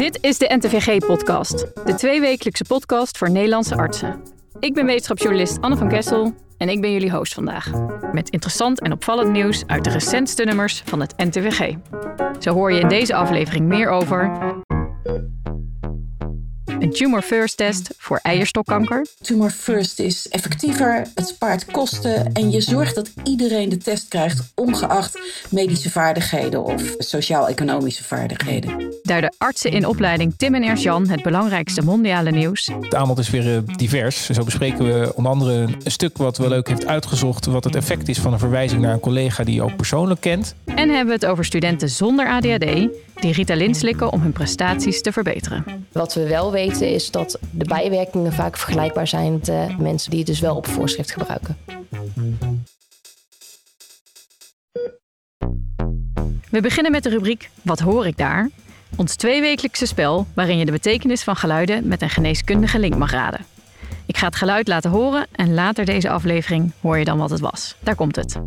Dit is de NTVG-podcast, de tweewekelijkse podcast voor Nederlandse artsen. Ik ben wetenschapsjournalist Anne van Kessel en ik ben jullie host vandaag. Met interessant en opvallend nieuws uit de recentste nummers van het NTVG. Zo hoor je in deze aflevering meer over een Tumor First test voor eierstokkanker. Tumor First is effectiever, het spaart kosten en je zorgt dat iedereen de test krijgt, ongeacht medische vaardigheden of sociaal-economische vaardigheden. Daar de artsen in opleiding Tim en Ernst Jan het belangrijkste mondiale nieuws. Het aanbod is weer eh, divers. Zo bespreken we onder andere een stuk wat wel leuk heeft uitgezocht, wat het effect is van een verwijzing naar een collega die je ook persoonlijk kent. En hebben we het over studenten zonder ADHD die Ritalin slikken om hun prestaties te verbeteren. Wat we wel weten is dat de bijwerkingen vaak vergelijkbaar zijn met de mensen die het dus wel op voorschrift gebruiken. We beginnen met de rubriek Wat hoor ik daar? Ons tweewekelijkse spel waarin je de betekenis van geluiden met een geneeskundige link mag raden. Ik ga het geluid laten horen en later deze aflevering hoor je dan wat het was. Daar komt het.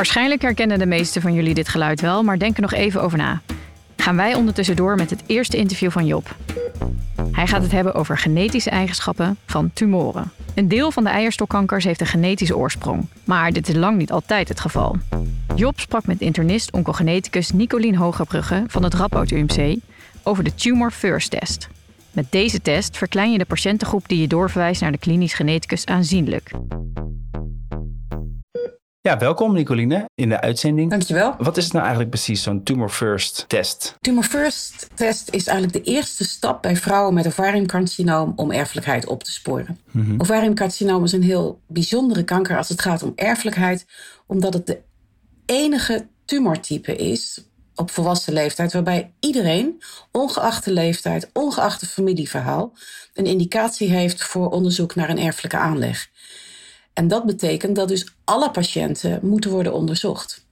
Waarschijnlijk herkennen de meesten van jullie dit geluid wel, maar denk er nog even over na. Gaan wij ondertussen door met het eerste interview van Job. Hij gaat het hebben over genetische eigenschappen van tumoren. Een deel van de eierstokkankers heeft een genetische oorsprong, maar dit is lang niet altijd het geval. Job sprak met internist oncogeneticus Nicolien Hogerbrugge van het Radboud UMC over de Tumor First test. Met deze test verklein je de patiëntengroep die je doorverwijst naar de klinisch geneticus aanzienlijk. Ja, welkom Nicoline in de uitzending. Dankjewel. Wat is het nou eigenlijk precies, zo'n Tumor First test? Tumor First test is eigenlijk de eerste stap bij vrouwen met ovariumcarcinoom om erfelijkheid op te sporen. Mm Ovariumcarcinoom is een heel bijzondere kanker als het gaat om erfelijkheid, omdat het de enige tumortype is op volwassen leeftijd waarbij iedereen, ongeacht de leeftijd, ongeacht het familieverhaal, een indicatie heeft voor onderzoek naar een erfelijke aanleg. En dat betekent dat dus alle patiënten moeten worden onderzocht.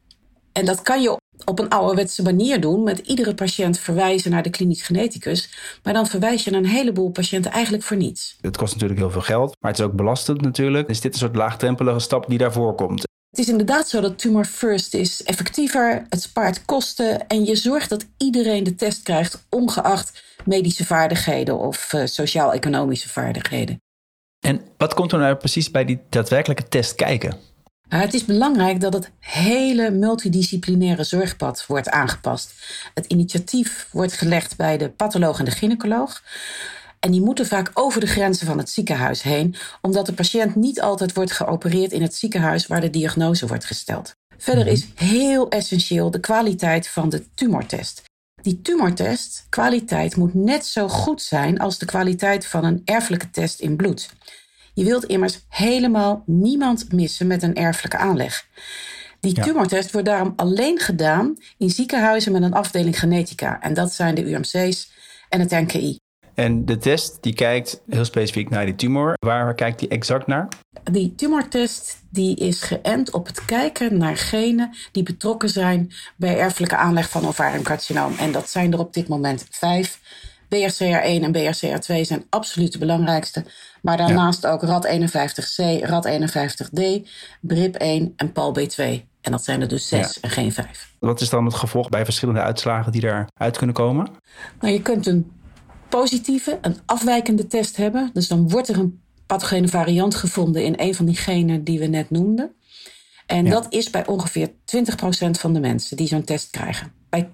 En dat kan je op een ouderwetse manier doen, met iedere patiënt verwijzen naar de klinisch geneticus. Maar dan verwijs je een heleboel patiënten eigenlijk voor niets. Het kost natuurlijk heel veel geld, maar het is ook belastend natuurlijk. Is dit een soort laagdrempelige stap die daarvoor komt? Het is inderdaad zo dat Tumor First is effectiever, het spaart kosten en je zorgt dat iedereen de test krijgt, ongeacht medische vaardigheden of uh, sociaal-economische vaardigheden. En wat komt er nou precies bij die daadwerkelijke test kijken? Nou, het is belangrijk dat het hele multidisciplinaire zorgpad wordt aangepast. Het initiatief wordt gelegd bij de patholoog en de gynaecoloog. En die moeten vaak over de grenzen van het ziekenhuis heen, omdat de patiënt niet altijd wordt geopereerd in het ziekenhuis waar de diagnose wordt gesteld. Verder mhm. is heel essentieel de kwaliteit van de tumortest. Die tumortest, kwaliteit, moet net zo goed zijn als de kwaliteit van een erfelijke test in bloed. Je wilt immers helemaal niemand missen met een erfelijke aanleg. Die tumortest wordt daarom alleen gedaan in ziekenhuizen met een afdeling genetica. En dat zijn de UMC's en het NKI. En de test die kijkt heel specifiek naar die tumor. Waar kijkt die exact naar? Die tumortest die is geënt op het kijken naar genen die betrokken zijn bij erfelijke aanleg van ovariumcarcinoom. En dat zijn er op dit moment vijf. BRCA1 en BRCA2 zijn absoluut de belangrijkste. Maar daarnaast ook RAD51C, RAD51D, BRIP1 en PALB2. En dat zijn er dus zes en geen vijf. Wat is dan het gevolg bij verschillende uitslagen die daaruit kunnen komen? Nou, je kunt een positieve, een afwijkende test hebben. Dus dan wordt er een pathogene variant gevonden in een van die genen die we net noemden. En dat is bij ongeveer 20% van de mensen die zo'n test krijgen. Bij 80%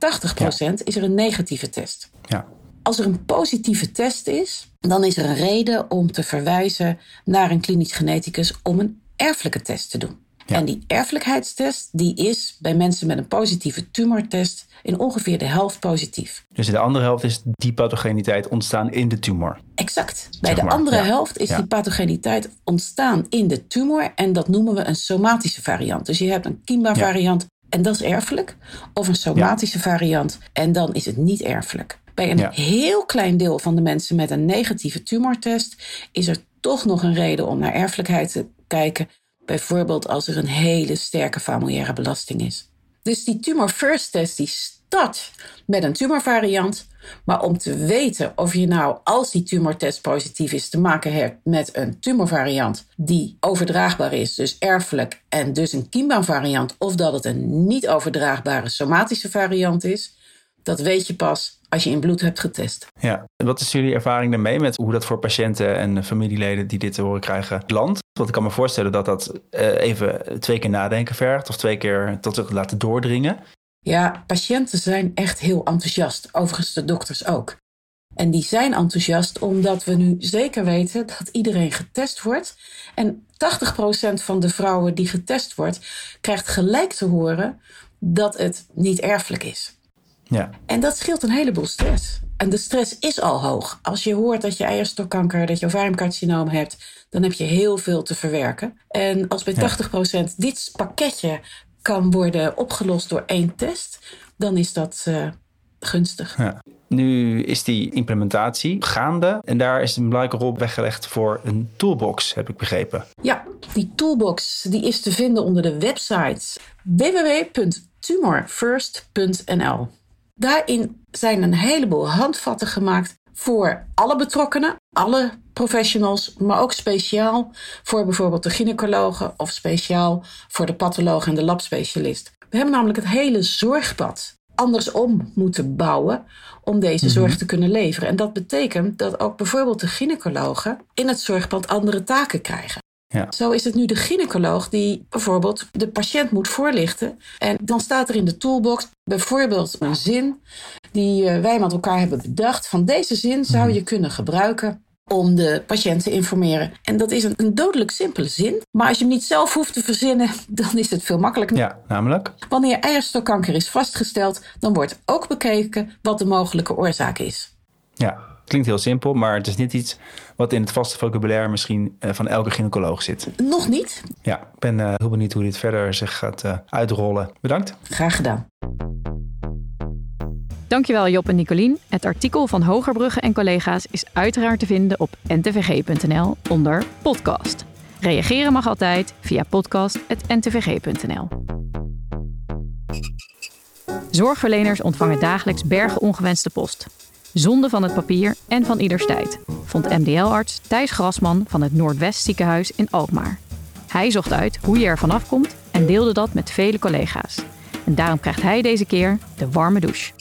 is er een negatieve test. Ja. Als er een positieve test is, dan is er een reden om te verwijzen naar een klinisch geneticus om een erfelijke test te doen. En die erfelijkheidstest die is bij mensen met een positieve tumortest in ongeveer de helft positief. Dus de andere helft is die pathogeniteit ontstaan in de tumor. Exact. Bij de andere helft is die pathogeniteit ontstaan in de tumor en dat noemen we een somatische variant. Dus je hebt een Kimba variant en dat is erfelijk, of een somatische variant en dan is het niet erfelijk. Bij een heel klein deel van de mensen met een negatieve tumortest is er toch nog een reden om naar erfelijkheid te kijken. Bijvoorbeeld als er een hele sterke familiaire belasting is. Dus die Tumor First test die start met een tumorvariant. Maar om te weten of je nou, als die tumortest positief is, te maken hebt met een tumorvariant die overdraagbaar is, dus erfelijk, en dus een kiembaanvariant, of dat het een niet overdraagbare somatische variant is, dat weet je pas als je in bloed hebt getest. Ja, wat is jullie ervaring daarmee met hoe dat voor patiënten en familieleden die dit te horen krijgen landt? Want ik kan me voorstellen dat dat eh, even twee keer nadenken vergt of twee keer tot zich laten doordringen. Ja, patiënten zijn echt heel enthousiast. Overigens de dokters ook. En die zijn enthousiast omdat we nu zeker weten dat iedereen getest wordt. En 80% van de vrouwen die getest wordt, krijgt gelijk te horen dat het niet erfelijk is. Ja. En dat scheelt een heleboel stress. En de stress is al hoog. Als je hoort dat je eierstokkanker, dat je ovariumcarcinoom hebt, dan heb je heel veel te verwerken. En als bij 80% dit pakketje kan worden opgelost door één test, dan is dat uh, gunstig. Ja. Nu is die implementatie gaande en daar is een belangrijke rol weggelegd voor een toolbox, heb ik begrepen. Ja, die toolbox die is te vinden onder de website www.tumorfirst.nl. Daarin zijn een heleboel handvatten gemaakt voor alle betrokkenen, alle professionals, maar ook speciaal voor bijvoorbeeld de gynaecologen of speciaal voor de patholoog en de labspecialist. We hebben namelijk het hele zorgpad andersom moeten bouwen om deze zorg mhm. te kunnen leveren. En dat betekent dat ook bijvoorbeeld de gynaecologen in het zorgpad andere taken krijgen. Ja. Zo is het nu de gynaecoloog die bijvoorbeeld de patiënt moet voorlichten. En dan staat er in de toolbox bijvoorbeeld een zin die eh, wij met elkaar hebben bedacht. Van deze zin zou mhm. je kunnen gebruiken om de patiënt te informeren. En dat is een, een, dodelijk simpele zin. Maar als je hem niet zelf hoeft te verzinnen, dan is het veel makkelijker. Ja, namelijk? Wanneer eierstokkanker is vastgesteld, dan wordt ook bekeken wat de mogelijke oorzaak is. Ja, klinkt heel simpel, maar het is niet iets wat in het vaste vocabulaire misschien eh, van elke gynaecoloog zit. Nog niet. Ja, ik ben uh, heel benieuwd hoe dit verder zich gaat uh, uitrollen. Bedankt. Graag gedaan. Dankjewel Job en Nicolien. Het artikel van Hogerbrugge en collega's is uiteraard te vinden op ntvg.nl onder podcast. Reageren mag altijd via podcast.ntvg.nl. Zorgverleners ontvangen dagelijks bergen ongewenste post. Zonde van het papier en van ieders tijd, vond MDL-arts Thijs Grasman van het Noordwest ziekenhuis in Alkmaar. Hij zocht uit hoe je er vanaf komt en deelde dat met vele collega's. En daarom krijgt hij deze keer de warme douche.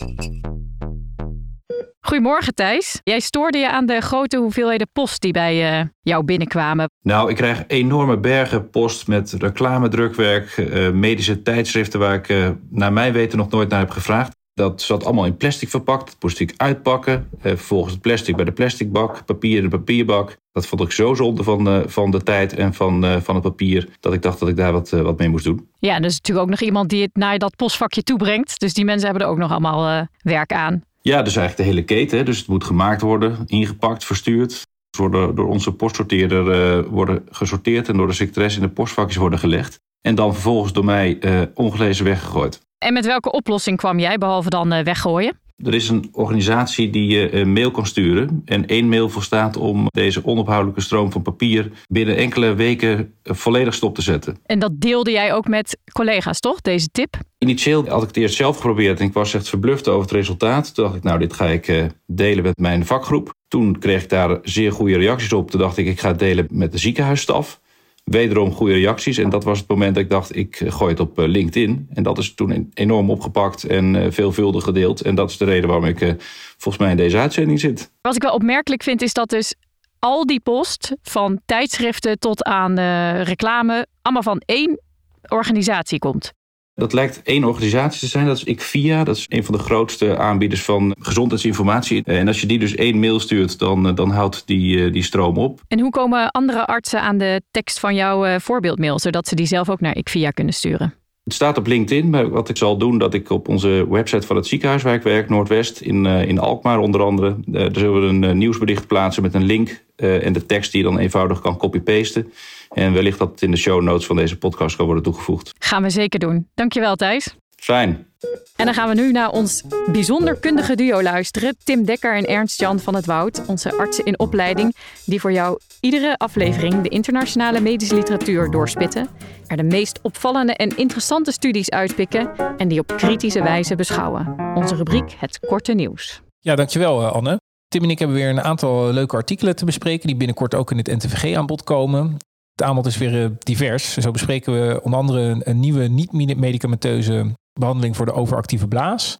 Goedemorgen Thijs. Jij stoorde je aan de grote hoeveelheden post die bij uh, jou binnenkwamen. Nou, ik krijg enorme bergen post met reclamedrukwerk, uh, medische tijdschriften waar ik uh, naar mijn weten nog nooit naar heb gevraagd. Dat zat allemaal in plastic verpakt. Dat moest ik uitpakken. Eh, vervolgens het plastic bij de plasticbak. Papier in de papierbak. Dat vond ik zo zonde van, uh, van de tijd en van, uh, van het papier. Dat ik dacht dat ik daar wat, wat mee moest doen. Ja, en er is natuurlijk ook nog iemand die het naar dat postvakje toebrengt. Dus die mensen hebben er ook nog allemaal werk aan. Ja, dus eigenlijk de hele keten. Dus het moet gemaakt worden, ingepakt, verstuurd. Worden door onze postsorteerder worden gesorteerd en door de secretaresse in de postvakjes worden gelegd. En dan vervolgens door mij ongelezen weggegooid. En met welke oplossing kwam jij, behalve dan uh, weggooien? Er is een organisatie die je een mail kan sturen. En één mail volstaat om deze onophoudelijke stroom van papier binnen enkele weken eh, volledig stop te zetten. En dat deelde jij ook met collega's, toch? Deze tip? Initieel had ik het eerst zelf geprobeerd en ik was echt verbluft over het resultaat. Toen dacht ik, nou, dit ga ik eh, delen met mijn vakgroep. Toen kreeg ik daar zeer goede reacties op. Toen dacht ik, ik ga het delen met de ziekenhuisstaf. Wederom goede reacties. En dat was het moment dat ik dacht, ik gooi het op eh, LinkedIn. En dat is toen enorm opgepakt en eh, veelvuldig gedeeld. En dat is de reden waarom ik eh, volgens mij in deze uitzending zit. Wat ik wel opmerkelijk vind, is dat dus al die post, van tijdschriften tot aan reclame, allemaal van één organisatie komt. Dat lijkt één organisatie te zijn, dat is ICVIA. Dat is een van de grootste aanbieders van gezondheidsinformatie. En als je die dus één mail stuurt, dan, eh, dan houdt die, eh, die stroom op. En hoe komen andere artsen aan de tekst van jouw eh, voorbeeldmail, zodat ze die zelf ook naar ICVIA kunnen sturen? Het staat op LinkedIn, maar wat ik zal doen, dat ik op onze website van het ziekenhuis waar ik werk, Noordwest, in, in Alkmaar onder andere, daar zullen we een nieuwsbericht plaatsen met een link en de tekst die je dan eenvoudig kan copy-pasten. En wellicht dat het in de show notes van deze podcast kan worden toegevoegd. Gaan we zeker doen. Dankjewel Thijs. Fijn. En dan gaan we nu naar ons bijzonder kundige duo luisteren. Tim Dekker en Ernst-Jan van het Woud, onze artsen in opleiding, die voor jou iedere aflevering de internationale medische literatuur doorspitten, er de meest opvallende en interessante studies uitpikken en die op kritische wijze beschouwen. Onze rubriek Het Korte Nieuws. Ja, dankjewel eh, Anne. Tim en ik hebben weer een aantal leuke artikelen te bespreken die binnenkort ook in het NTVG aan bod komen. Het aanbod is weer eh, divers. Zo bespreken we onder andere een nieuwe niet-medicamenteuze behandeling voor de overactieve blaas.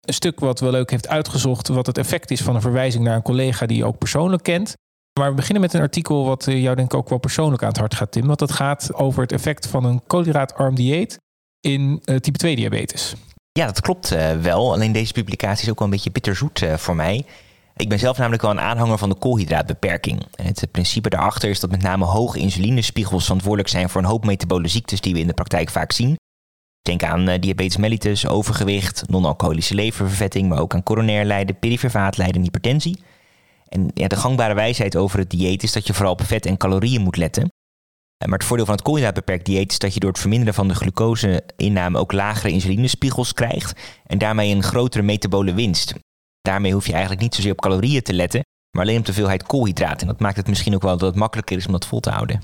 Een stuk wat wel leuk heeft uitgezocht wat het effect is van een verwijzing naar een collega die je ook persoonlijk kent. Maar we beginnen met een artikel wat eh, jou denk ik ook wel persoonlijk aan het hart gaat, Tim. Want dat gaat over het effect van een koolhydraatarm dieet in uh, type 2 diabetes. Ja, dat klopt wel. Alleen deze publicatie is ook wel een beetje bitterzoet voor mij. Ik ben zelf namelijk wel een aanhanger van de koolhydraatbeperking. Het principe daarachter is dat met name hoge insulinespiegels verantwoordelijk zijn voor een hoop metabole ziektes die we in de praktijk vaak zien. Denk aan uh, diabetes mellitus, overgewicht, non-alcoholische leververvetting, maar ook aan coronair lijden, perifer vaatlijden en hypertensie. En ja, de gangbare wijsheid over het dieet is dat je vooral op vet en calorieën moet letten. Maar het voordeel van het koolhydraatbeperkt dieet is dat je door het verminderen van de glucoseinname ook lagere insulinespiegels krijgt en daarmee een grotere metabole winst. Daarmee hoef je eigenlijk niet zozeer op calorieën te letten, maar alleen op de hoeveelheid koolhydraten. En dat maakt het misschien ook wel dat het makkelijker is om dat vol te houden.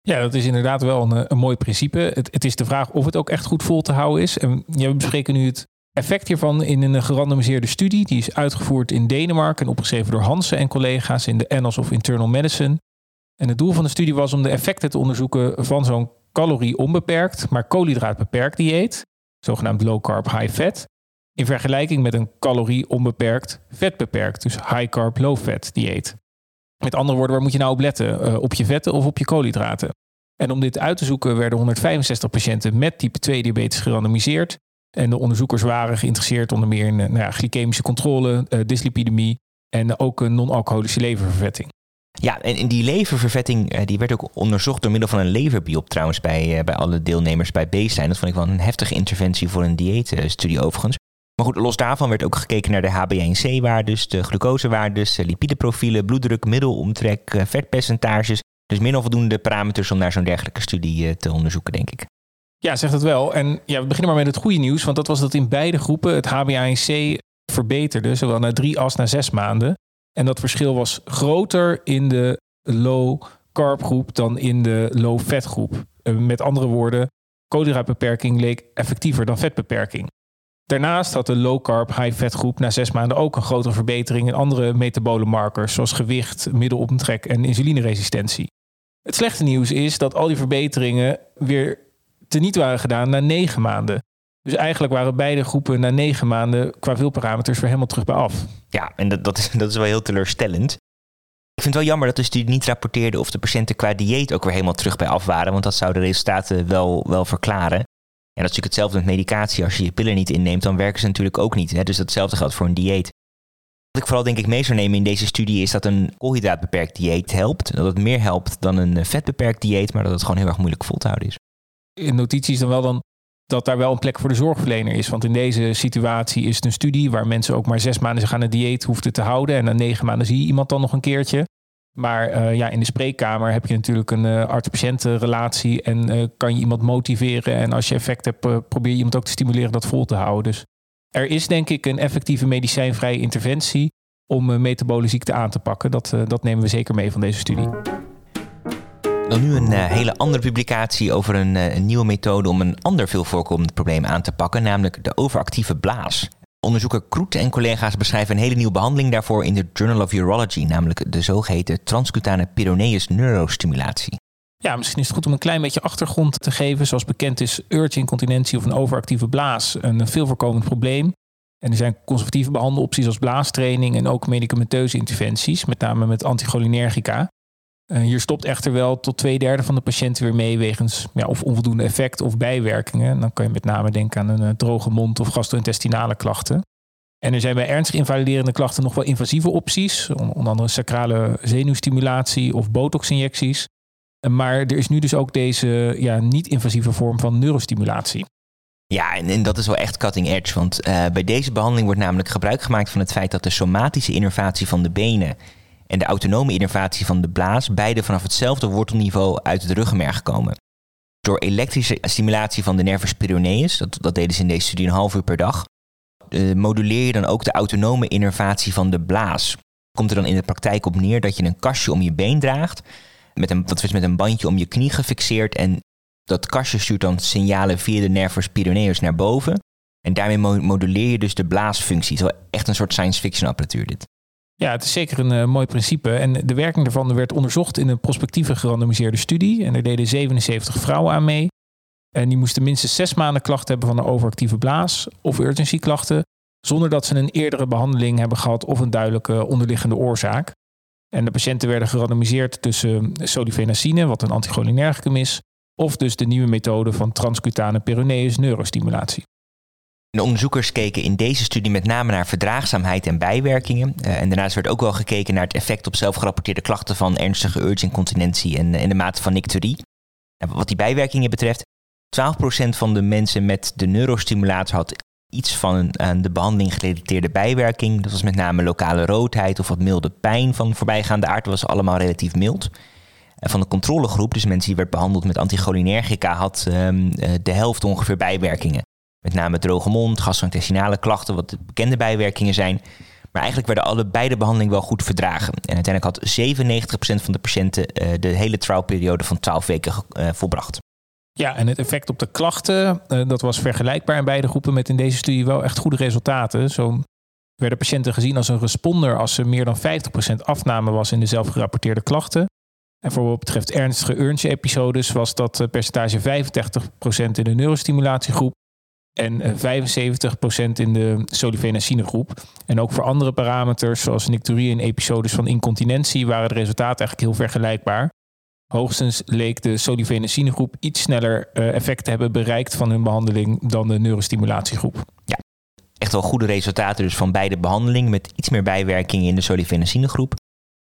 Ja, dat is inderdaad wel een, een mooi principe. Het, het, is de vraag of het ook echt goed vol te houden is. En ja, we bespreken nu het effect hiervan in een gerandomiseerde studie. Die is uitgevoerd in Denemarken en opgeschreven door Hansen en collega's in de Annals of Internal Medicine. En het doel van de studie was om de effecten te onderzoeken van zo'n calorie onbeperkt, maar koolhydraatbeperkt dieet, zogenaamd low carb high fat, in vergelijking met een calorie onbeperkt vetbeperkt, dus high carb low fat dieet. Met andere woorden, waar moet je nou op letten? Uh, op je vetten of op je koolhydraten? En om dit uit te zoeken werden 165 patiënten met type 2 diabetes gerandomiseerd. En de onderzoekers waren geïnteresseerd onder meer in nou ja, glycemische controle, uh, dyslipidemie en ook een non-alcoholische leververvetting. Ja, en die leververvetting die werd ook onderzocht door middel van een leverbiop trouwens bij, bij alle deelnemers bij baseline. Dat vond ik wel een heftige interventie voor een dieetstudie overigens. Maar goed, los daarvan werd ook gekeken naar de HbA1c-waardes, de glucosewaardes, lipideprofielen, bloeddruk, middelomtrek, vetpercentages. Dus of voldoende parameters om naar zo'n dergelijke studie te onderzoeken, denk ik. Ja, zegt het wel. En ja, we beginnen maar met het goede nieuws, want dat was dat in beide groepen het HbA1c verbeterde, zowel na drie als na zes maanden. En dat verschil was groter in de low carb groep dan in de low fat groep. Met andere woorden, koolhydraatbeperking leek effectiever dan vetbeperking. Daarnaast had de low carb high fat groep na zes maanden ook een grotere verbetering in andere metabole markers zoals gewicht, middelomtrek en insulineresistentie. Het slechte nieuws is dat al die verbeteringen weer teniet waren gedaan na negen maanden. Dus eigenlijk waren beide groepen na negen maanden qua veel parameters weer helemaal terug bij af. Ja, en dat, dat, is, wel heel teleurstellend. Ik vind het wel jammer dat de studie niet rapporteerde of de patiënten qua dieet ook weer helemaal terug bij af waren, want dat zou de resultaten wel, wel verklaren. En dat is natuurlijk hetzelfde met medicatie. Als je je pillen niet inneemt, dan werken ze natuurlijk ook niet. Hè? Dus datzelfde geldt voor een dieet. Wat ik vooral denk ik mee zou nemen in deze studie is dat een koolhydraatbeperkt dieet helpt. Dat het meer helpt dan een vetbeperkt dieet, maar dat het gewoon heel erg moeilijk vol te houden is. In notities dan wel dan dat daar wel een plek voor de zorgverlener is. Want in deze situatie is het een studie waar mensen ook maar zes maanden zich aan het dieet hoefden te houden. En na negen maanden zie je iemand dan nog een keertje. Maar uh, ja, in de spreekkamer heb je natuurlijk een uh, arts-patiëntenrelatie en uh, kan je iemand motiveren. En als je effect hebt, probeer je iemand ook te stimuleren dat vol te houden. Dus er is denk ik een effectieve medicijnvrije interventie om metabole ziekte aan te pakken. Dat, dat nemen we zeker mee van deze studie. Dan nu een hele andere publicatie over een, een nieuwe methode om een ander veel voorkomend probleem aan te pakken, namelijk de overactieve blaas. Onderzoeker Kroet en collega's beschrijven een hele nieuwe behandeling daarvoor in de Journal of Urology, namelijk de zogeheten transcutane pyroneus neurostimulatie. Ja, misschien is het goed om een klein beetje achtergrond te geven. Zoals bekend is urge-incontinentie of een overactieve blaas een veel voorkomend probleem. En er zijn conservatieve behandelopties als blaastraining en ook medicamenteuze interventies, met name met anticholinergica. Uh, hier stopt echter wel tot twee derde van de patiënten weer mee wegens ja, of onvoldoende effect of bijwerkingen. En dan kan je met name denken aan een uh, droge mond of gastrointestinale klachten. En er zijn bij ernstig invaliderende klachten nog wel invasieve opties, onder andere sacrale zenuwstimulatie of botoxinjecties. Uh, maar er is nu dus ook deze ja, niet-invasieve vorm van neurostimulatie. Ja, en, en, dat is wel echt cutting edge. Want bij deze behandeling wordt namelijk gebruik gemaakt van het feit dat de somatische innervatie van de benen en de autonome innervatie van de blaas beide vanaf hetzelfde wortelniveau uit het ruggenmerg komen. Door elektrische stimulatie van de nervus peroneus, dat, dat deden ze in deze studie een half uur per dag, uh, moduleer je dan ook de autonome innervatie van de blaas. Komt er dan in de praktijk op neer dat je een kastje om je been draagt, met een, dat is met een bandje om je knie gefixeerd en dat kastje stuurt dan signalen via de nervus peroneus naar boven. En daarmee moduleer je dus de blaasfunctie. Het is wel echt een soort science fiction apparatuur dit. Ja, het is zeker een uh, mooi principe. En de werking daarvan werd onderzocht in een prospectieve gerandomiseerde studie. En er deden 77 vrouwen aan mee. En die moesten minstens zes maanden klachten hebben van een overactieve blaas of urgency klachten. Zonder dat ze een eerdere behandeling hebben gehad of een duidelijke onderliggende oorzaak. En de patiënten werden gerandomiseerd tussen solifenacine, wat een anticholinergicum is, of dus de nieuwe methode van transcutane peroneus neurostimulatie. De onderzoekers keken in deze studie met name naar verdraagzaamheid en bijwerkingen. Uh, en daarnaast werd ook wel gekeken naar het effect op zelfgerapporteerde klachten van ernstige urgincontinentie en, en de mate van nicturie. wat die bijwerkingen betreft, 12% van de mensen met de neurostimulator had iets van aan de behandeling gerelateerde bijwerking. Dat was met name lokale roodheid of wat milde pijn van voorbijgaande aard. Dat was allemaal relatief mild. En van de controlegroep, dus mensen die werd behandeld met anticholinergica, had um, de helft ongeveer bijwerkingen. Met name droge mond, gastrointestinale klachten, wat de bekende bijwerkingen zijn. Maar eigenlijk werden alle beide behandelingen wel goed verdragen. En uiteindelijk had 97% van de patiënten uh, de hele trialperiode van 12 weken uh, volbracht. Ja, en het effect op de klachten, uh, dat was vergelijkbaar in beide groepen met in deze studie wel echt goede resultaten. Zo werden patiënten gezien als een responder als er meer dan 50% afname was in de zelfgerapporteerde klachten. En voor wat betreft ernstige urntje-episodes was dat percentage 85% in de neurostimulatiegroep en 75% in de solifenacine groep. En ook voor andere parameters zoals nicturie en episodes van incontinentie waren de resultaten eigenlijk heel vergelijkbaar. Hoogstens leek de solifenacine groep iets sneller uh, effect te hebben bereikt van hun behandeling dan de neurostimulatiegroep. Ja, echt wel goede resultaten dus van beide behandelingen met iets meer bijwerking in de solifenacine groep.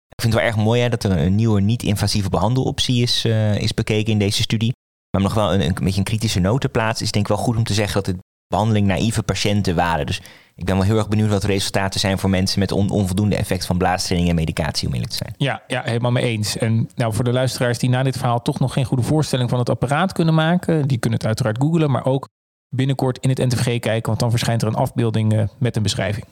Ik vind het wel erg mooi hè, dat er een nieuwe niet-invasieve behandeloptie is, uh, is bekeken in deze studie. Maar nog wel een, een beetje een kritische noot te plaatsen, is denk ik wel goed om te zeggen dat het behandeling naïeve patiënten waren. Dus ik ben wel heel erg benieuwd wat de resultaten zijn voor mensen met onvoldoende effect van blaastraining en medicatie, om eerlijk te zijn. Ja, ja, helemaal mee eens. En nou, voor de luisteraars die na dit verhaal toch nog geen goede voorstelling van het apparaat kunnen maken, die kunnen het uiteraard googlen, maar ook binnenkort in het NTVG kijken, want dan verschijnt er een afbeelding uh, met een beschrijving.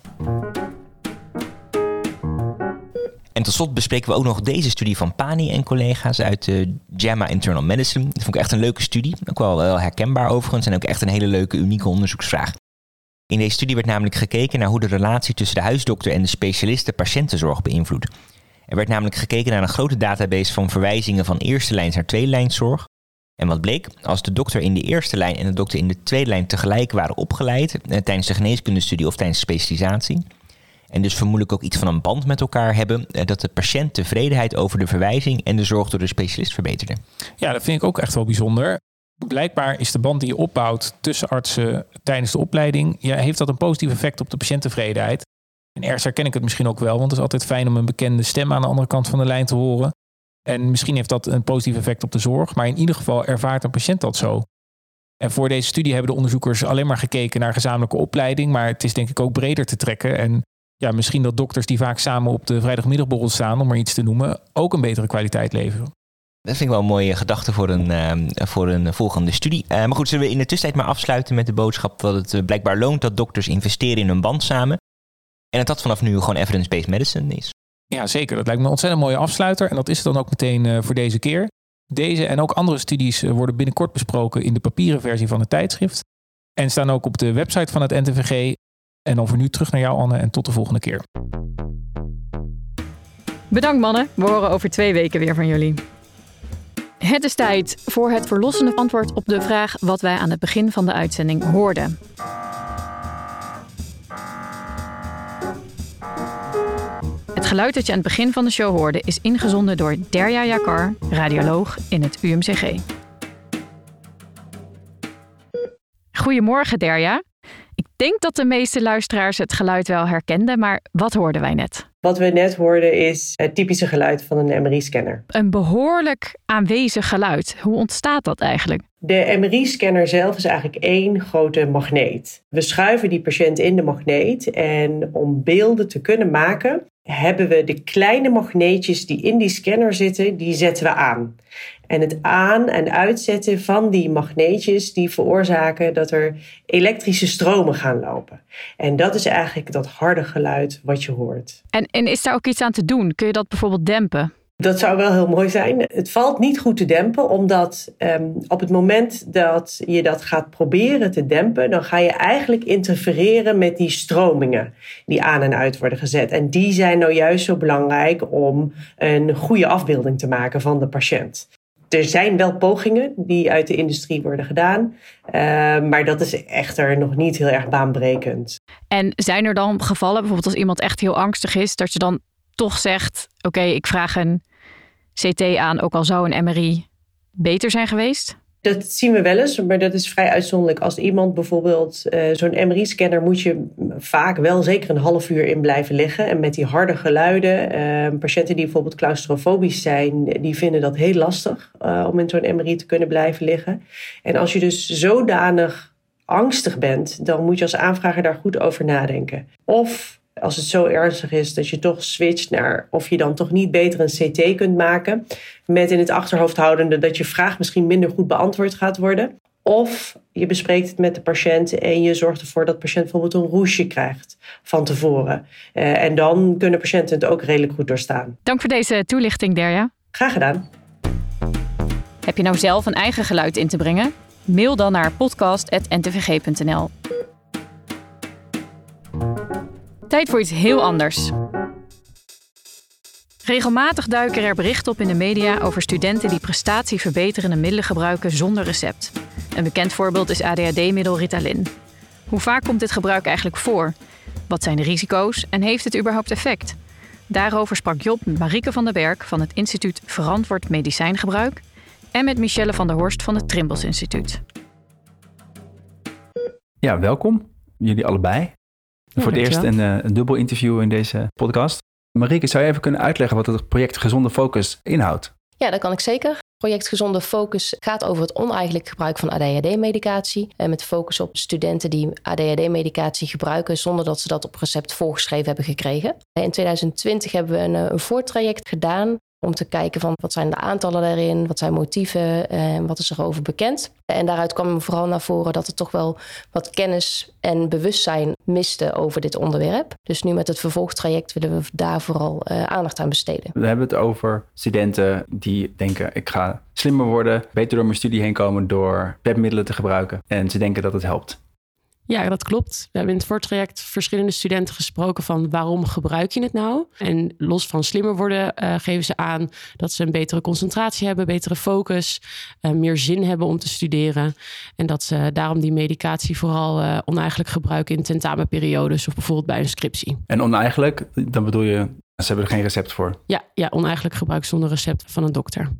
En tot slot bespreken we ook nog deze studie van Pani en collega's uit de JAMA Internal Medicine. Dat vond ik echt een leuke studie. Ook wel, wel herkenbaar overigens en ook echt een hele leuke, unieke onderzoeksvraag. In deze studie werd namelijk gekeken naar hoe de relatie tussen de huisdokter en de specialisten patiëntenzorg beïnvloedt. Er werd namelijk gekeken naar een grote database van verwijzingen van eerste lijns naar tweede lijnszorg. En wat bleek, als de dokter in de eerste lijn en de dokter in de tweede lijn tegelijk waren opgeleid eh, tijdens de geneeskundestudie of tijdens de specialisatie, en dus vermoedelijk ook iets van een band met elkaar hebben, eh, dat de patiënt tevredenheid over de verwijzing en de zorg door de specialist verbeterde. Ja, dat vind ik ook echt wel bijzonder. Blijkbaar is de band die je opbouwt tussen artsen tijdens de opleiding, ja, heeft dat een positief effect op de patiënttevredenheid. En ergens herken ik het misschien ook wel, want het is altijd fijn om een bekende stem aan de andere kant van de lijn te horen. En misschien heeft dat een positief effect op de zorg, maar in ieder geval ervaart een patiënt dat zo. En voor deze studie hebben de onderzoekers alleen maar gekeken naar gezamenlijke opleiding, maar het is denk ik ook breder te trekken. En ja, misschien dat dokters die vaak samen op de vrijdagmiddagborrel staan, om maar iets te noemen, ook een betere kwaliteit leveren. Dat vind ik wel een mooie gedachte voor een, uh, voor een volgende studie. Uh, maar goed, zullen we in de tussentijd maar afsluiten met de boodschap dat het uh, blijkbaar loont dat dokters investeren in hun band samen. En dat dat vanaf nu gewoon evidence-based medicine is. Ja, zeker. Dat lijkt me een ontzettend mooie afsluiter. En dat is het dan ook meteen voor deze keer. Deze en ook andere studies worden binnenkort besproken in de papieren versie van het tijdschrift. En staan ook op de website van het NTVG en dan voor nu terug naar jou, Anne, en tot de volgende keer. Bedankt, mannen. We horen over twee weken weer van jullie. Het is tijd voor het verlossende antwoord op de vraag wat wij aan het begin van de uitzending hoorden. Het geluid dat je aan het begin van de show hoorde is ingezonden door Derja Jakar, radioloog in het UMCG. Goedemorgen Derja. Ik denk dat de meeste luisteraars het geluid wel herkenden, maar wat hoorden wij net? Wat we net hoorden is het typische geluid van een MRI-scanner. Een behoorlijk aanwezig geluid. Hoe ontstaat dat eigenlijk? De MRI-scanner zelf is eigenlijk één grote magneet. We schuiven die patiënt in de magneet en om beelden te kunnen maken hebben we de kleine magneetjes die in die scanner zitten, die zetten we aan. En het aan- en uitzetten van die magneetjes, die veroorzaken dat er elektrische stromen gaan lopen. En dat is eigenlijk dat harde geluid wat je hoort. En, en is daar ook iets aan te doen? Kun je dat bijvoorbeeld dempen? Dat zou wel heel mooi zijn. Het valt niet goed te dempen, omdat um, op het moment dat je dat gaat proberen te dempen, dan ga je eigenlijk interfereren met die stromingen die aan en uit worden gezet. En die zijn nou juist zo belangrijk om een goede afbeelding te maken van de patiënt. Er zijn wel pogingen die uit de industrie worden gedaan, uh, maar dat is echter nog niet heel erg baanbrekend. En zijn er dan gevallen, bijvoorbeeld als iemand echt heel angstig is, dat je dan toch zegt: Oké, ik vraag een CT aan, ook al zou een MRI beter zijn geweest? Dat zien we wel eens, maar dat is vrij uitzonderlijk. Als iemand bijvoorbeeld uh, zo'n MRI-scanner moet je vaak wel zeker een half uur in blijven liggen. En met die harde geluiden, uh, patiënten die bijvoorbeeld claustrofobisch zijn, die vinden dat heel lastig uh, om in zo'n MRI te kunnen blijven liggen. En als je dus zodanig angstig bent, dan moet je als aanvrager daar goed over nadenken. Of als het zo ernstig is dat je toch switcht naar of je dan toch niet beter een CT kunt maken. Met in het achterhoofd houdende dat je vraag misschien minder goed beantwoord gaat worden. Of je bespreekt het met de patiënt en je zorgt ervoor dat de patiënt bijvoorbeeld een roesje krijgt van tevoren. Uh, en dan kunnen patiënten het ook redelijk goed doorstaan. Dank voor deze toelichting, Derja. Graag gedaan. Heb je nou zelf een eigen geluid in te brengen? Mail dan naar podcast.ntvg.nl. Tijd voor iets heel anders. Regelmatig duiken er berichten op in de media over studenten die prestatieverbeterende middelen gebruiken zonder recept. Een bekend voorbeeld is ADHD-middel Ritalin. Hoe vaak komt dit gebruik eigenlijk voor? Wat zijn de risico's en heeft het überhaupt effect? Daarover sprak Job met Marieke van der Berg van het instituut Verantwoord Medicijngebruik en met Michelle van der Horst van het Trimbos Instituut. Ja, welkom jullie allebei. Ja, Voor het eerst een, eh, een dubbel interview in deze podcast. Marieke, zou je even kunnen uitleggen wat het project Gezonde Focus inhoudt? Ja, dat kan ik zeker. Project Gezonde Focus gaat over het oneigenlijk gebruik van ADHD-medicatie. En met focus op studenten die ADHD-medicatie gebruiken zonder dat ze dat op recept voorgeschreven hebben gekregen. In 2020 hebben we een, eh, een voortraject gedaan om te kijken van wat zijn de aantallen daarin, wat zijn motieven en wat is er over bekend. En daaruit kwam vooral naar voren dat er toch wel wat kennis en bewustzijn miste over dit onderwerp. Dus nu met het vervolgtraject willen we daar vooral uh, aandacht aan besteden. We hebben het over studenten die denken ik ga slimmer worden, beter door mijn studie heen komen door PEP-middelen te gebruiken. En ze denken dat het helpt. Ja, dat klopt. We hebben in het voortraject verschillende studenten gesproken van waarom gebruik je het nou? En los van slimmer worden uh, geven ze aan dat ze een betere concentratie hebben, betere focus, uh, meer zin hebben om te studeren. En dat ze daarom die medicatie vooral uh, oneigenlijk gebruiken in tentamenperiodes of bijvoorbeeld bij een scriptie. En oneigenlijk, dan bedoel je, ze hebben er geen recept voor. Ja, ja oneigenlijk gebruik zonder recept van een dokter.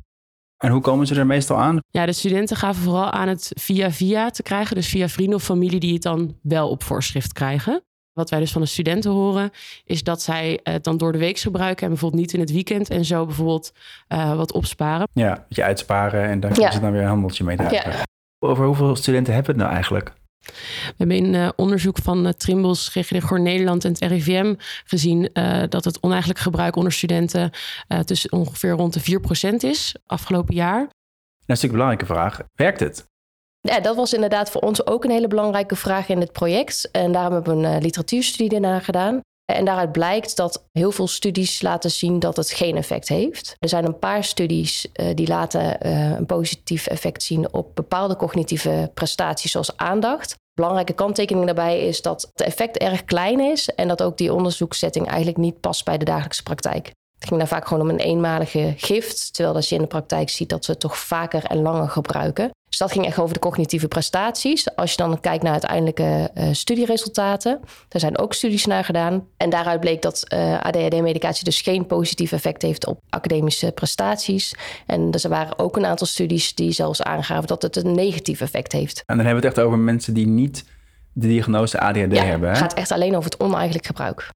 En hoe komen ze er meestal aan? Ja, de studenten gaven vooral aan het via via te krijgen. Dus via vrienden of familie die het dan wel op voorschrift krijgen. Wat wij dus van de studenten horen, is dat zij het dan door de week gebruiken en bijvoorbeeld niet in het weekend en zo bijvoorbeeld uh, wat opsparen. Ja, je uitsparen en daar kunnen Ja. ze dan weer een handeltje mee dragen. Ja. Over hoeveel studenten hebben we het nou eigenlijk? We hebben in uh, onderzoek van uh, Trimbos, GGD Goor Nederland en het RIVM gezien uh, dat het oneigenlijk gebruik onder studenten uh, tussen ongeveer rond de 4% is afgelopen jaar. Dat is natuurlijk een belangrijke vraag. Werkt het? Ja, dat was inderdaad voor ons ook een hele belangrijke vraag in dit project. En daarom hebben we een uh, literatuurstudie daarna gedaan. En daaruit blijkt dat heel veel studies laten zien dat het geen effect heeft. Er zijn een paar studies uh, die laten uh, een positief effect zien op bepaalde cognitieve prestaties, zoals aandacht. Belangrijke kanttekening daarbij is dat het effect erg klein is en dat ook die onderzoekssetting eigenlijk niet past bij de dagelijkse praktijk. Het ging daar vaak gewoon om een eenmalige gift, terwijl dat je in de praktijk ziet dat ze het toch vaker en langer gebruiken. Dus dat ging echt over de cognitieve prestaties. Als je dan kijkt naar uiteindelijke uh, studieresultaten, daar zijn ook studies naar gedaan. En daaruit bleek dat uh, ADHD-medicatie dus geen positief effect heeft op academische prestaties. En dus er waren ook een aantal studies die zelfs aangaven dat het een negatief effect heeft. En dan hebben we het echt over mensen die niet de diagnose ADHD ja, hebben. Het Hè? gaat echt alleen over het oneigenlijk gebruik.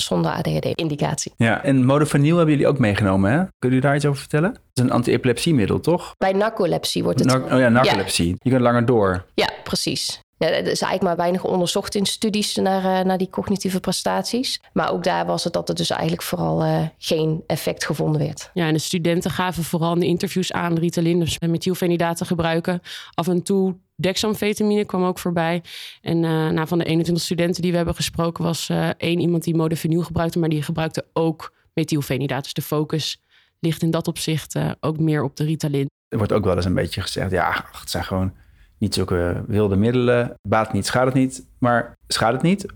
Zonder ADHD-indicatie. Ja, en modafinil hebben jullie ook meegenomen, hè? Kunnen jullie daar iets over vertellen? Het is een anti-epilepsiemiddel, toch? Bij narcolepsie wordt het... Nar oh ja, narcolepsie. Ja. Je kunt langer door. Ja, precies. Ja, er is eigenlijk maar weinig onderzocht in studies naar, naar die cognitieve prestaties. Maar ook daar was het dat er dus eigenlijk vooral geen effect gevonden werd. Ja, en de studenten gaven vooral in de interviews aan Ritalin, dus methylfenidaten gebruiken. Af en toe dexamfetamine kwam ook voorbij. En uh, nou, van de 21 studenten die we hebben gesproken was uh, één iemand die modafinil gebruikte, maar die gebruikte ook methylfenidaat. Dus de focus ligt in dat opzicht uh, ook meer op de Ritalin. Er wordt ook wel eens een beetje gezegd, ja, het zijn gewoon niet zulke wilde middelen. Baat niet, schaadt het niet. Maar schaadt het niet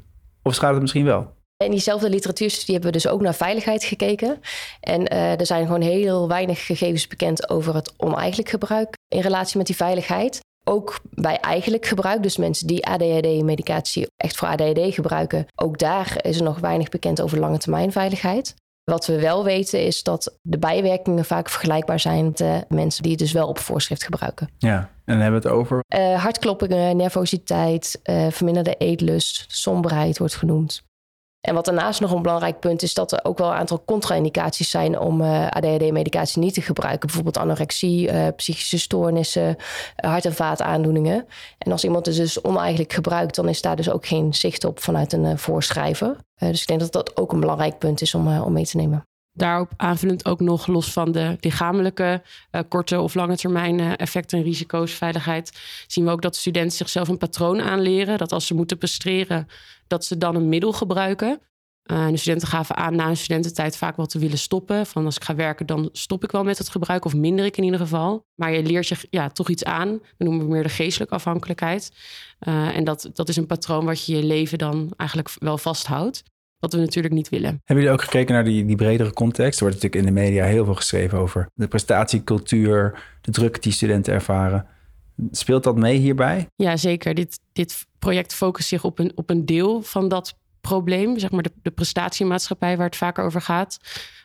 of schaadt het misschien wel? In diezelfde literatuurstudie hebben we dus ook naar veiligheid gekeken. En uh, er zijn gewoon heel weinig gegevens bekend over het oneigenlijk gebruik in relatie met die veiligheid. Ook bij eigenlijk gebruik, dus mensen die ADHD-medicatie echt voor ADHD gebruiken, ook daar is er nog weinig bekend over lange termijn veiligheid. Wat we wel weten is dat de bijwerkingen vaak vergelijkbaar zijn met mensen die het dus wel op voorschrift gebruiken. Ja, en dan hebben we het over? Uh, hartkloppingen, nervositeit, uh, verminderde eetlust, somberheid wordt genoemd. En wat daarnaast nog een belangrijk punt is dat er ook wel een aantal contra-indicaties zijn om uh, ADHD-medicatie niet te gebruiken. Bijvoorbeeld anorexie, psychische stoornissen, hart- en vaataandoeningen. En als iemand het dus oneigenlijk gebruikt, dan is daar dus ook geen zicht op vanuit een voorschrijver. dus ik denk dat dat ook een belangrijk punt is om, om mee te nemen daarop aanvullend ook nog los van de lichamelijke uh, korte of lange termijn uh, effecten en risico's, veiligheid, zien we ook dat studenten zichzelf een patroon aanleren. Dat als ze moeten presteren, dat ze dan een middel gebruiken. Uh, de studenten gaven aan na hun studententijd vaak wel te willen stoppen. Van als ik ga werken, dan stop ik wel met het gebruik of minder ik in ieder geval. Maar je leert je ja, toch iets aan. Dat noemen we meer de geestelijke afhankelijkheid. en dat, dat is een patroon wat je je leven dan eigenlijk wel vasthoudt. Wat we natuurlijk niet willen. Hebben jullie ook gekeken naar die, die bredere context? Er wordt natuurlijk in de media heel veel geschreven over de prestatiecultuur, de druk die studenten ervaren. Speelt dat mee hierbij? Ja, zeker. Dit, dit project focust zich op een, op een deel van dat probleem, zeg maar de, de prestatiemaatschappij waar het vaker over gaat.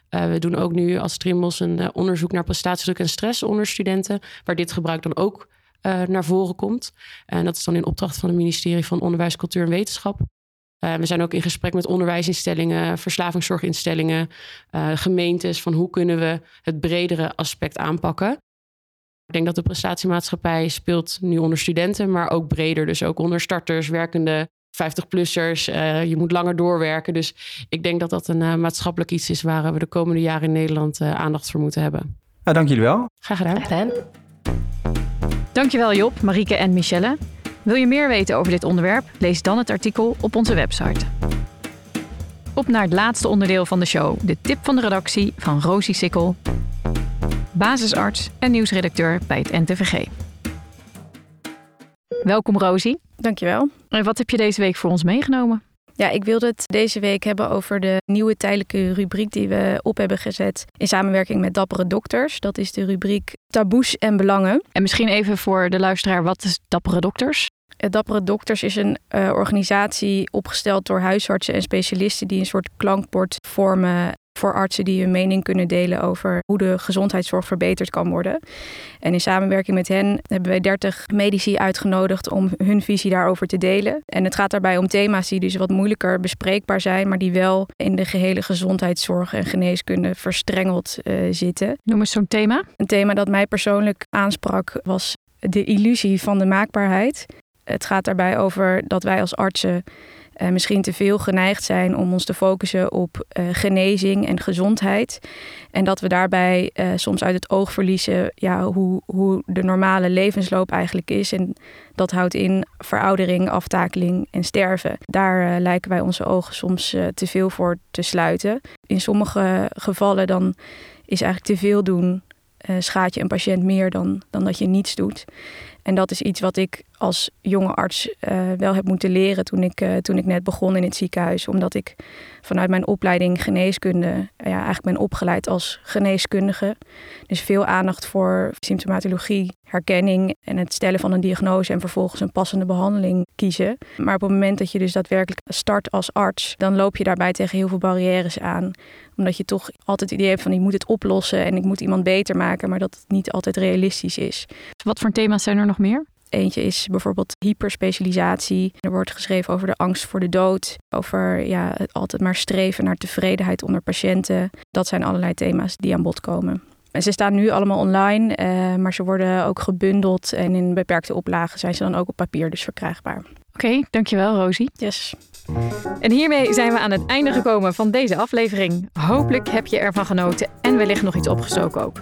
Uh, we doen ook nu als Trimbos een uh, onderzoek naar prestatiedruk en stress onder studenten, waar dit gebruik dan ook uh, naar voren komt. En dat is dan in opdracht van het ministerie van Onderwijs, Cultuur en Wetenschap. Uh, we zijn ook in gesprek met onderwijsinstellingen, verslavingszorginstellingen, uh, gemeentes van hoe kunnen we het bredere aspect aanpakken. Ik denk dat de prestatiemaatschappij speelt nu onder studenten, maar ook breder. Dus ook onder starters, werkende 50-plussers. Uh, je moet langer doorwerken. Dus ik denk dat dat een maatschappelijk iets is waar we de komende jaren in Nederland aandacht voor moeten hebben. Nou, dank jullie wel. Graag gedaan. Graag gedaan. Dankjewel Job, Marieke en Michelle. Wil je meer weten over dit onderwerp? Lees dan het artikel op onze website. Op naar het laatste onderdeel van de show, de tip van de redactie van Rosie Sikkel, basisarts en nieuwsredacteur bij het NTVG. Welkom Rosie. Dankjewel. En wat heb je deze week voor ons meegenomen? Ja, ik wilde het deze week hebben over de nieuwe tijdelijke rubriek die we op hebben gezet in samenwerking met Dappere Dokters. Dat is de rubriek Taboes en Belangen. En misschien even voor de luisteraar, wat is Dappere Dokters? Dappere Dokters is een uh, organisatie opgesteld door huisartsen en specialisten die een soort klankbord vormen voor artsen die hun mening kunnen delen over hoe de gezondheidszorg verbeterd kan worden. En in samenwerking met hen hebben wij 30 medici uitgenodigd om hun visie daarover te delen. En het gaat daarbij om thema's die dus wat moeilijker bespreekbaar zijn, maar die wel in de gehele gezondheidszorg en geneeskunde verstrengeld uh, zitten. Noem eens zo'n thema. Een thema dat mij persoonlijk aansprak was de illusie van de maakbaarheid. Het gaat daarbij over dat wij als artsen uh, misschien te veel geneigd zijn om ons te focussen op uh, genezing en gezondheid. En dat we daarbij uh, soms uit het oog verliezen ja, hoe, hoe de normale levensloop eigenlijk is. En dat houdt in veroudering, aftakeling en sterven. Daar lijken wij onze ogen soms te veel voor te sluiten. In sommige gevallen dan is eigenlijk te veel doen. schaadt je een patiënt meer dan, dan dat je niets doet. En dat is iets wat ik als jonge arts uh, wel heb moeten leren toen ik, uh, toen ik net begon in het ziekenhuis. Omdat ik vanuit mijn opleiding geneeskunde ja, eigenlijk ben opgeleid als geneeskundige. Dus veel aandacht voor symptomatologie, herkenning en het stellen van een diagnose en vervolgens een passende behandeling kiezen. Maar op het moment dat je dus daadwerkelijk start als arts, dan loop je daarbij tegen heel veel barrières aan. Omdat je toch altijd het idee hebt van ik moet het oplossen en ik moet iemand beter maken, maar dat het niet altijd realistisch is. Wat voor thema's zijn er nog meer? Eentje is bijvoorbeeld hyperspecialisatie. Er wordt geschreven over de angst voor de dood, over ja, het altijd maar streven naar tevredenheid onder patiënten. Dat zijn allerlei thema's die aan bod komen. En ze staan nu allemaal online, uh, maar ze worden ook gebundeld en in beperkte oplagen zijn ze dan ook op papier dus verkrijgbaar. Oké, okay, dankjewel Rosie. Yes. En hiermee zijn we aan het einde gekomen van deze aflevering. Hopelijk heb je ervan genoten en wellicht nog iets opgestoken ook.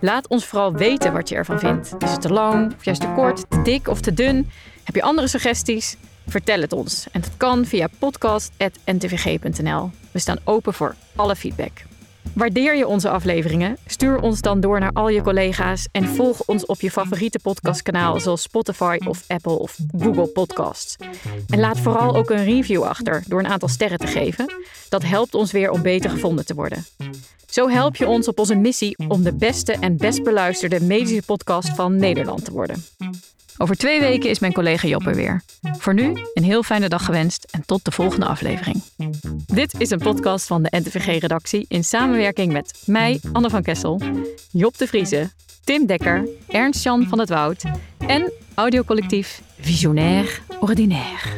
Laat ons vooral weten wat je ervan vindt. Is het te lang, of juist te kort, te dik of te dun? Heb je andere suggesties? Vertel het ons. En dat kan via podcast.ntvg.nl. We staan open voor alle feedback. Waardeer je onze afleveringen? Stuur ons dan door naar al je collega's en volg ons op je favoriete podcastkanaal zoals Spotify of Apple of Google Podcasts. En laat vooral ook een review achter door een aantal sterren te geven. Dat helpt ons weer om beter gevonden te worden. Zo help je ons op onze missie om de beste en best beluisterde medische podcast van Nederland te worden. Over twee weken is mijn collega Job er weer. Voor nu een heel fijne dag gewenst en tot de volgende aflevering. Dit is een podcast van de NTVG-redactie in samenwerking met mij, Anne van Kessel, Job de Vrieze, Tim Dekker, Ernst-Jan van het Woud en audiocollectief Visionair Ordinaire.